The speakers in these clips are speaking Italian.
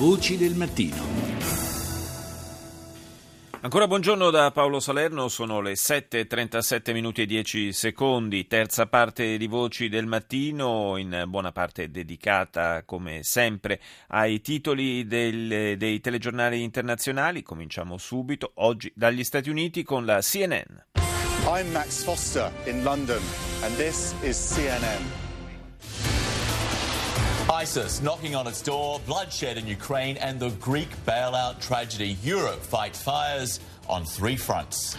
Voci del mattino. Ancora buongiorno da Paolo Salerno, sono le 7.37 minuti e 10 secondi, terza parte di Voci del Mattino, in buona parte dedicata come sempre ai titoli del, dei telegiornali internazionali. Cominciamo subito, oggi dagli Stati Uniti con la CNN. I'm Max Foster in London and this is CNN. ISIS knocking on its door, bloodshed in Ukraine, and the Greek bailout tragedy. Europe fights fires on three fronts.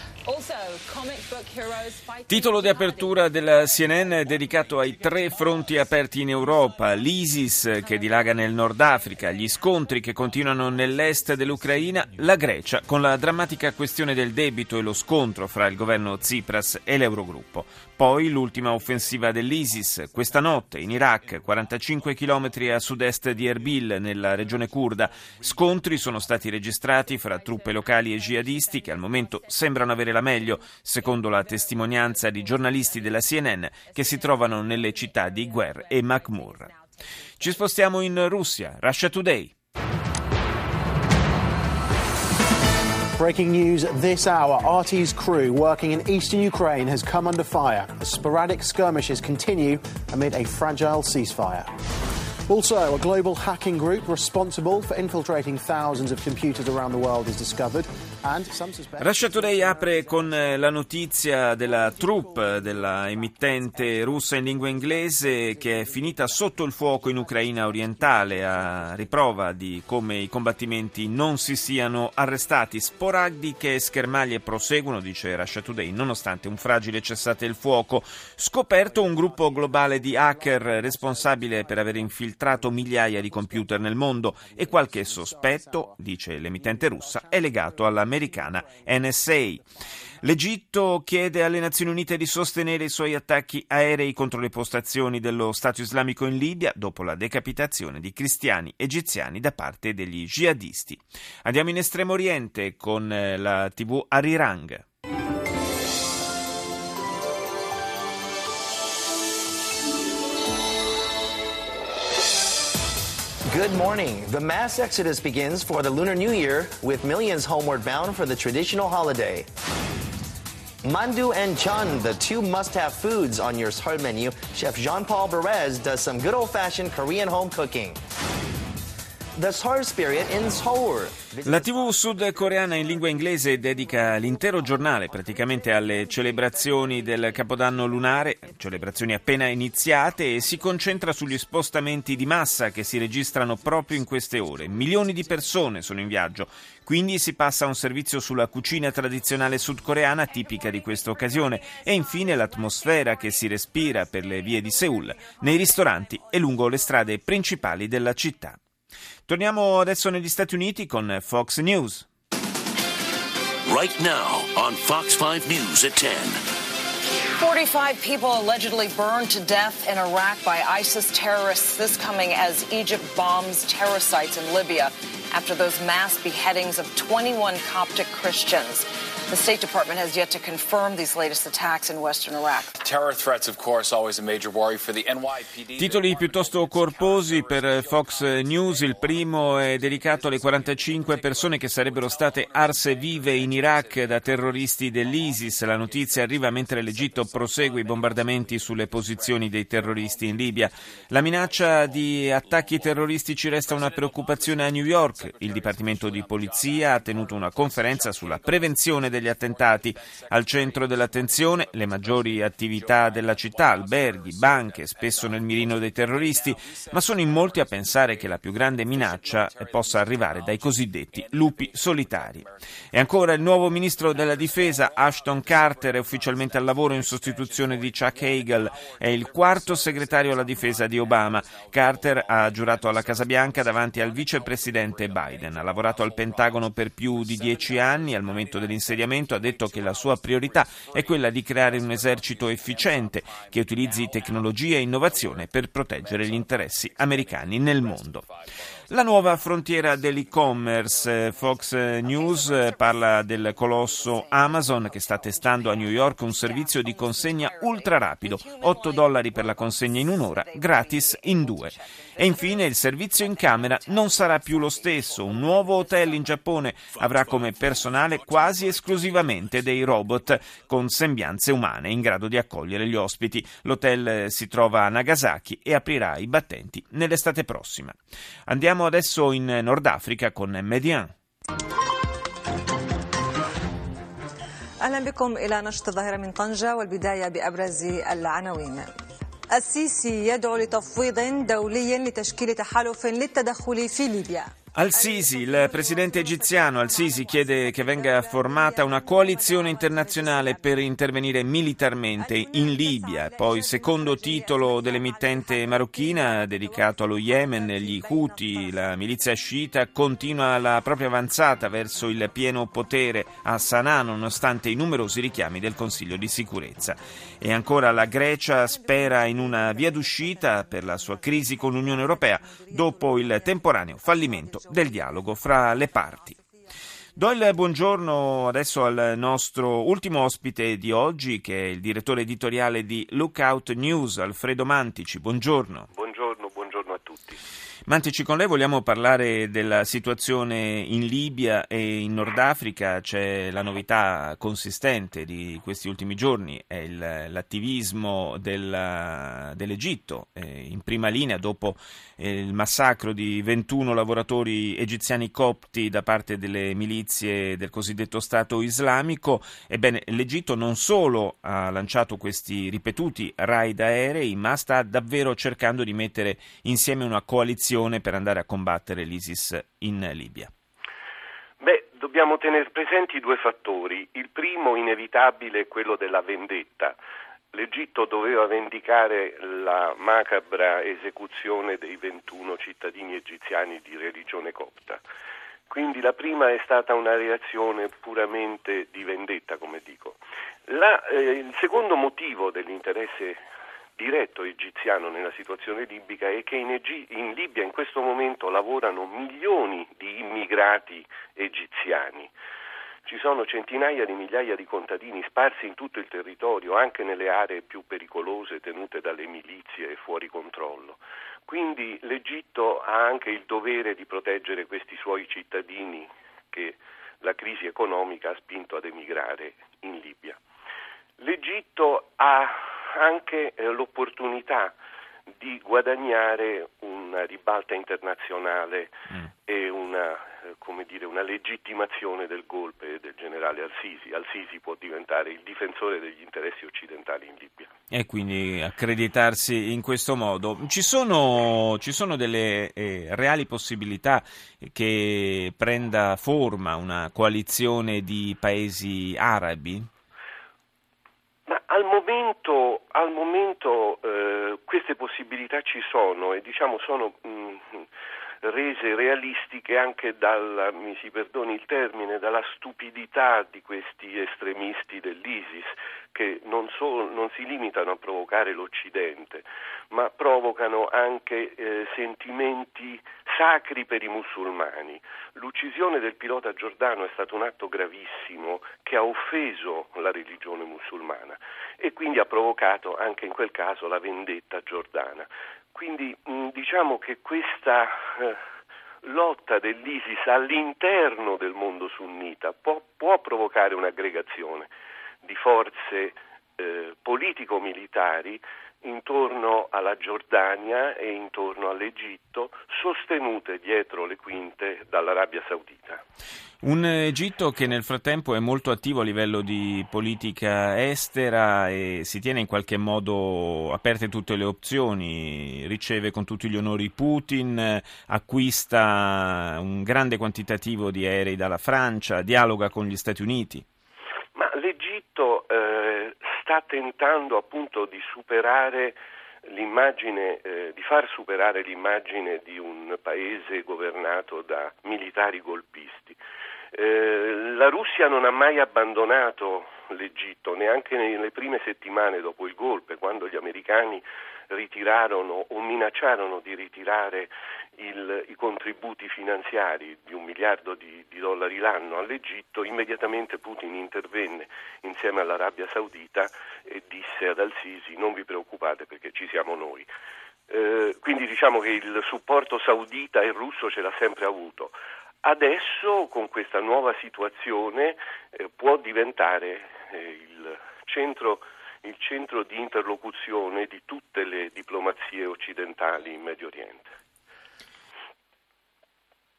Titolo di apertura della CNN dedicato ai tre fronti aperti in Europa, l'ISIS che dilaga nel Nord Africa, gli scontri che continuano nell'est dell'Ucraina, la Grecia con la drammatica questione del debito e lo scontro fra il governo Tsipras e l'Eurogruppo. Poi l'ultima offensiva dell'ISIS, questa notte in Iraq, 45 km a sud-est di Erbil, nella regione kurda. Scontri sono stati registrati fra truppe locali e jihadisti che al momento sembrano avere la meglio, secondo la testimonianza di giornalisti della CNN che si trovano nelle città di Guer e Makhmur. Ci spostiamo in Russia, Russia Today. Breaking news this hour RT's crew working in eastern Ukraine has come under fire sporadic skirmishes continue amid a fragile ceasefire. Also, a global hacking group responsible for infiltrating thousands of computers around the world is discovered. Russia Today apre con eh, la notizia della troupe della emittente russa in lingua inglese che è finita sotto il fuoco in Ucraina orientale a riprova di come i combattimenti non si siano arrestati. Sporadiche schermaglie proseguono, dice Russia Today, nonostante un fragile cessate il fuoco. Scoperto un gruppo globale di hacker responsabile per aver infiltrato migliaia di computer nel mondo e qualche sospetto, dice l'emittente russa, è legato alla americana NSA. L'Egitto chiede alle Nazioni Unite di sostenere i suoi attacchi aerei contro le postazioni dello Stato islamico in Libia dopo la decapitazione di cristiani egiziani da parte degli jihadisti. Andiamo in Estremo Oriente con eh, la TV Arirang. Good morning. The mass exodus begins for the Lunar New Year with millions homeward bound for the traditional holiday. Mandu and chun, the two must-have foods on your Seoul menu. Chef Jean-Paul Perez does some good old-fashioned Korean home cooking. La TV sudcoreana in lingua inglese dedica l'intero giornale praticamente alle celebrazioni del Capodanno lunare, celebrazioni appena iniziate, e si concentra sugli spostamenti di massa che si registrano proprio in queste ore. Milioni di persone sono in viaggio, quindi si passa a un servizio sulla cucina tradizionale sudcoreana tipica di questa occasione e infine l'atmosfera che si respira per le vie di Seoul, nei ristoranti e lungo le strade principali della città. Torniamo adesso negli Stati Uniti con Fox News. Right now on Fox 5 News at 10. 45 people allegedly burned to death in Iraq by ISIS terrorists, this coming as Egypt bombs terror sites in Libya after those mass beheadings of 21 Coptic Christians. The State Department has yet to confirm these latest attacks in western Iraq. Terror threats, of course, always a major worry for the NYPD. Titoli piuttosto corposi per Fox News. Il primo è dedicato alle 45 persone che sarebbero state arse vive in Iraq da terroristi dell'ISIS. La notizia arriva mentre l'Egitto prosegue i bombardamenti sulle posizioni dei terroristi in Libia. La minaccia di attacchi terroristici resta una preoccupazione a New York. Il Dipartimento di Polizia ha tenuto una conferenza sulla prevenzione degli attentati. Al centro dell'attenzione le maggiori attività della città, alberghi, banche, spesso nel mirino dei terroristi, ma sono in molti a pensare che la più grande minaccia possa arrivare dai cosiddetti lupi solitari. E ancora il nuovo ministro della difesa, Ashton Carter, è ufficialmente al lavoro in sostituzione di Chuck Hagel, è il quarto segretario alla difesa di Obama. Carter ha giurato alla Casa Bianca davanti al vicepresidente Biden. Ha lavorato al Pentagono per più di dieci anni, al momento dell'insediamento ha detto che la sua priorità è quella di creare un esercito efficiente che utilizzi tecnologia e innovazione per proteggere gli interessi americani nel mondo. La nuova frontiera dell'e-commerce, eh, Fox News eh, parla del colosso Amazon che sta testando a New York un servizio di consegna ultra rapido, 8 dollari per la consegna in un'ora, gratis in due. E infine il servizio in camera non sarà più lo stesso, un nuovo hotel in Giappone avrà come personale quasi esclusivamente dei robot con sembianze umane in grado di accogliere gli ospiti. L'hotel eh, si trova a Nagasaki e aprirà i battenti nell'estate prossima. Andiamo Andiamo adesso in Nord Africa con Median. أهلا بكم إلى نشط الظاهرة من طنجة والبداية بأبرز العناوين. السيسي يدعو لتفويض دولي لتشكيل تحالف للتدخل في ليبيا. Al-Sisi, il presidente egiziano Al-Sisi chiede che venga formata una coalizione internazionale per intervenire militarmente in Libia. Poi, secondo titolo dell'emittente marocchina dedicato allo Yemen, gli Houthi, la milizia sciita, continua la propria avanzata verso il pieno potere a Sana'a nonostante i numerosi richiami del Consiglio di sicurezza. E ancora la Grecia spera in una via d'uscita per la sua crisi con l'Unione Europea dopo il temporaneo fallimento del dialogo fra le parti. Do il buongiorno adesso al nostro ultimo ospite di oggi, che è il direttore editoriale di Lookout News, Alfredo Mantici. Buongiorno. Buongiorno, buongiorno a tutti. Mantici, con lei vogliamo parlare della situazione in Libia e in Nord Africa. C'è la novità consistente di questi ultimi giorni, è il, l'attivismo del, dell'Egitto eh, in prima linea dopo eh, il massacro di 21 lavoratori egiziani copti da parte delle milizie del cosiddetto Stato islamico. Ebbene, l'Egitto non solo ha lanciato questi ripetuti raid aerei, ma sta davvero cercando di mettere insieme una coalizione missione per andare a combattere l'ISIS in Libia? Beh, dobbiamo tenere presenti due fattori. Il primo inevitabile è quello della vendetta. L'Egitto doveva vendicare la macabra esecuzione dei 21 cittadini egiziani di religione copta. Quindi la prima è stata una reazione puramente di vendetta, come dico. La, eh, il secondo motivo dell'interesse diretto egiziano nella situazione libica è che in, Egi- in Libia in questo momento lavorano milioni di immigrati egiziani. Ci sono centinaia di migliaia di contadini sparsi in tutto il territorio, anche nelle aree più pericolose tenute dalle milizie fuori controllo. Quindi l'Egitto ha anche il dovere di proteggere questi suoi cittadini che la crisi economica ha spinto ad emigrare in Libia. L'Egitto ha anche eh, l'opportunità di guadagnare una ribalta internazionale mm. e una, eh, dire, una, legittimazione del golpe del generale Al-Sisi. Al-Sisi può diventare il difensore degli interessi occidentali in Libia. E quindi accreditarsi in questo modo. Ci sono, ci sono delle eh, reali possibilità che prenda forma una coalizione di paesi arabi? Momento, al momento eh, queste possibilità ci sono e diciamo sono mh, mm, rese realistiche anche dalla, mi si perdoni il termine, dalla stupidità di questi estremisti dell'ISIS che non, so, non si limitano a provocare l'Occidente, ma provocano anche eh, sentimenti sacri per i musulmani. L'uccisione del pilota giordano è stato un atto gravissimo che ha offeso la religione musulmana e quindi ha provocato anche in quel caso la vendetta giordana. Quindi mh, diciamo che questa eh, lotta dell'ISIS all'interno del mondo sunnita può, può provocare un'aggregazione di forze eh, politico-militari intorno alla Giordania e intorno all'Egitto, sostenute dietro le quinte dall'Arabia Saudita. Un Egitto che nel frattempo è molto attivo a livello di politica estera e si tiene in qualche modo aperte tutte le opzioni, riceve con tutti gli onori Putin, acquista un grande quantitativo di aerei dalla Francia, dialoga con gli Stati Uniti. Ma l'Egitto eh, sta tentando appunto di superare l'immagine, eh, di far superare l'immagine di un paese governato da militari golpisti. Eh, la Russia non ha mai abbandonato l'Egitto, neanche nelle prime settimane dopo il golpe, quando gli americani ritirarono o minacciarono di ritirare il, i contributi finanziari di un miliardo di, di, dollari l'anno all'Egitto, immediatamente Putin intervenne insieme all'Arabia Saudita e disse ad Al-Sisi non vi preoccupate perché ci siamo noi. Eh, quindi diciamo che il supporto saudita e russo ce l'ha sempre avuto. Adesso con questa nuova situazione eh, può diventare eh, il, centro, il centro di interlocuzione di tutte le diplomazie occidentali in Medio Oriente.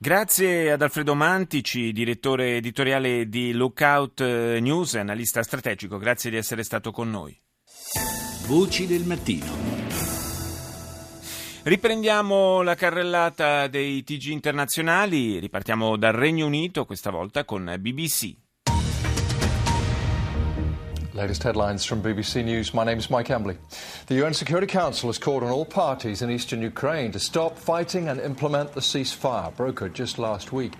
Grazie ad Alfredo Mantici, direttore editoriale di Lookout eh, News, analista strategico. Grazie di essere stato con noi. Voci del mattino. Riprendiamo la carrellata dei TG internazionali, ripartiamo dal Regno Unito, questa volta con BBC. Latest headlines from BBC News. My name is Mike Embley. The UN Security Council has called on all parties in eastern Ukraine to stop fighting and implement the ceasefire brokered just last week.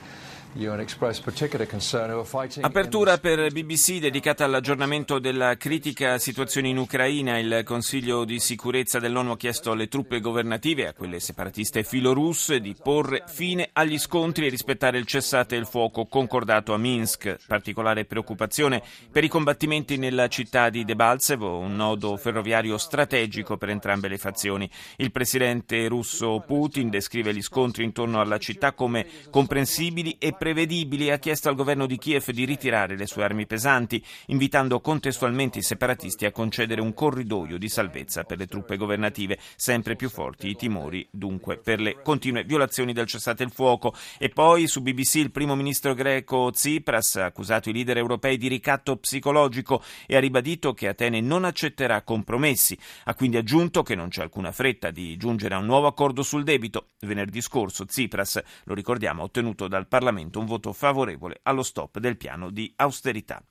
Apertura per BBC dedicata all'aggiornamento della critica situazione in Ucraina. Il Consiglio di sicurezza dell'ONU ha chiesto alle truppe governative, a quelle separatiste filorusse, di porre fine agli scontri e rispettare il cessate il fuoco concordato a Minsk. Particolare preoccupazione per i combattimenti nella città di Debaltsevo, un nodo ferroviario strategico per entrambe le fazioni. Il presidente russo Putin descrive gli scontri intorno alla città come comprensibili e prevedibili ha chiesto al governo di Kiev di ritirare le sue armi pesanti, invitando contestualmente i separatisti a concedere un corridoio di salvezza per le truppe governative, sempre più forti i timori dunque per le continue violazioni del cessate il fuoco. E poi su BBC il primo ministro greco Tsipras ha accusato i leader europei di ricatto psicologico e ha ribadito che Atene non accetterà compromessi. Ha quindi aggiunto che non c'è alcuna fretta di giungere a un nuovo accordo sul debito. Venerdì scorso Tsipras, lo ricordiamo, ha ottenuto dal Parlamento Parlamento un voto favorevole allo stop del piano di austerità.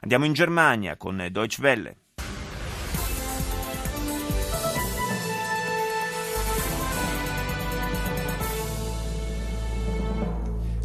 Andiamo in Germania con Deutsche Welle.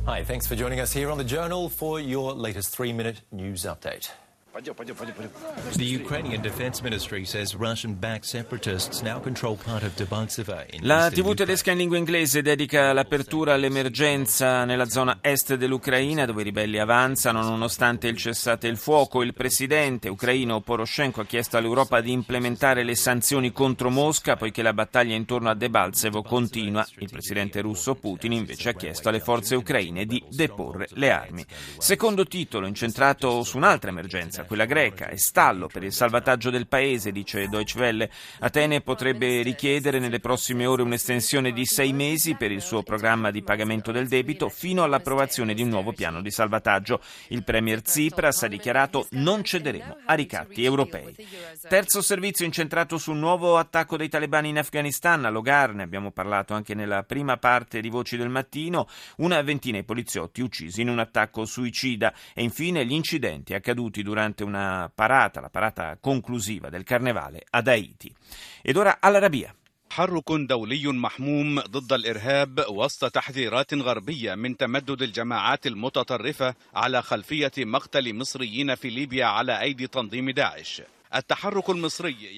Hi, thanks for joining us here on the Journal for your latest three minute news update. The Ukrainian Defense Ministry says Russian-backed separatists now control part of Debaltseve. La TV tedesca in lingua inglese dedica l'apertura all'emergenza nella zona est dell'Ucraina dove i ribelli avanzano nonostante il cessate il fuoco. Il presidente ucraino Poroshenko ha chiesto all'Europa di implementare le sanzioni contro Mosca poiché la battaglia intorno a Debaltsevo continua. Il presidente russo Putin invece ha chiesto alle forze ucraine di deporre le armi. Secondo titolo incentrato su un'altra emergenza quella greca, è stallo per il salvataggio del paese, dice Deutsche Welle. Atene potrebbe richiedere nelle prossime ore un'estensione di sei mesi per il suo programma di pagamento del debito fino all'approvazione di un nuovo piano di salvataggio. Il premier Tsipras ha dichiarato non cederemo a ricatti europei. Terzo servizio incentrato sul nuovo attacco dei talebani in Afghanistan, a Logar, ne abbiamo parlato anche nella prima parte di Voci del Mattino, una ventina di poliziotti uccisi in un attacco suicida e infine gli incidenti accaduti durante durante una parata, la parata conclusiva del carnevale ad Haiti. Ed ora all'Arabia. تحرك دولي محموم ضد الإرهاب وسط تحذيرات غربية من تمدد الجماعات المتطرفة على خلفية مقتل مصريين في ليبيا على أيدي تنظيم داعش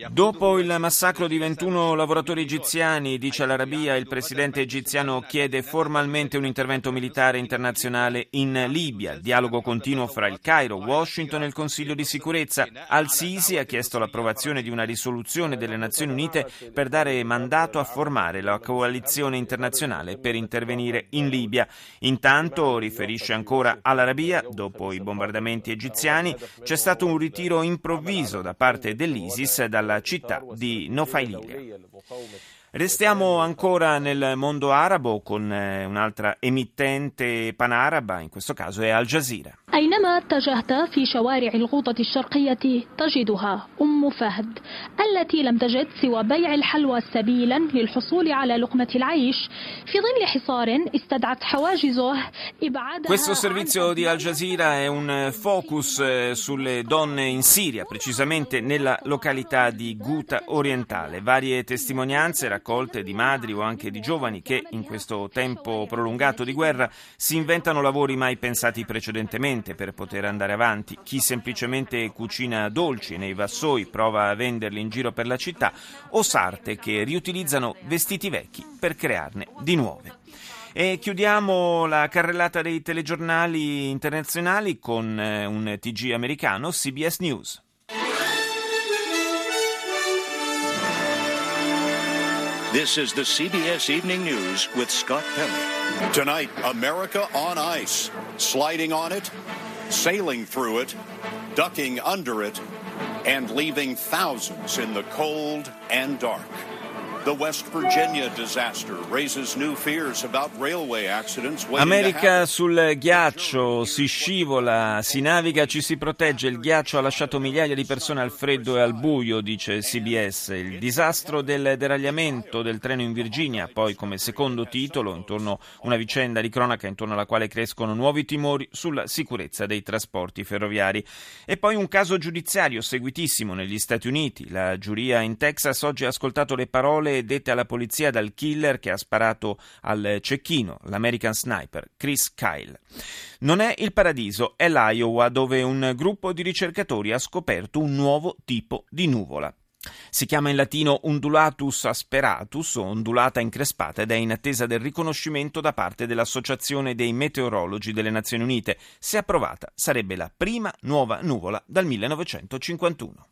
Dopo il massacro di 21 lavoratori egiziani, dice l'Arabia, il presidente egiziano chiede formalmente un intervento militare internazionale in Libia. Dialogo continuo fra il Cairo, Washington e il Consiglio di sicurezza. Al-Sisi ha chiesto l'approvazione di una risoluzione delle Nazioni Unite per dare mandato a formare la coalizione internazionale per intervenire in Libia. Intanto, riferisce ancora all'Arabia, dopo i bombardamenti egiziani, c'è stato un ritiro improvviso da parte parte dell'ISIS dalla città di Nofailia. Restiamo ancora nel mondo arabo con eh, un'altra emittente panaraba, in questo caso è Al Jazeera. أينما اتجهت في شوارع الغوطة الشرقية تجدها أم فهد التي لم تجد سوى بيع الحلوى سبيلا للحصول على لقمة العيش في ظل حصار استدعت حواجزه إبعادها Questo servizio di Al Jazeera è un focus eh, sulle donne in Siria, precisamente nella località di Ghouta orientale. Varie testimonianze raccolte di madri o anche di giovani che in questo tempo prolungato di guerra si inventano lavori mai pensati precedentemente per poter andare avanti. Chi semplicemente cucina dolci nei vassoi prova a venderli in giro per la città o sarte che riutilizzano vestiti vecchi per crearne di nuove. E chiudiamo la carrellata dei telegiornali internazionali con eh, un TG americano, CBS News. This is the CBS Evening News with Scott Pelley. Tonight, America on ice, sliding on it, sailing through it, ducking under it, and leaving thousands in the cold and dark. America sul ghiaccio, si scivola, si naviga, ci si protegge. Il ghiaccio ha lasciato migliaia di persone al freddo e al buio, dice CBS. Il disastro del deragliamento del treno in Virginia, poi come secondo titolo, intorno una vicenda di cronaca intorno alla quale crescono nuovi timori sulla sicurezza dei trasporti ferroviari. E poi un caso giudiziario seguitissimo negli Stati Uniti. La giuria in Texas oggi ha ascoltato le dette alla polizia dal killer che ha sparato al cecchino, l'American Sniper, Chris Kyle. Non è il paradiso, è l'Iowa dove un gruppo di ricercatori ha scoperto un nuovo tipo di nuvola. Si chiama in latino undulatus asperatus o ondulata increspata ed è in attesa del riconoscimento da parte dell'Associazione dei Meteorologi delle Nazioni Unite. Se approvata sarebbe la prima nuova nuvola dal 1951.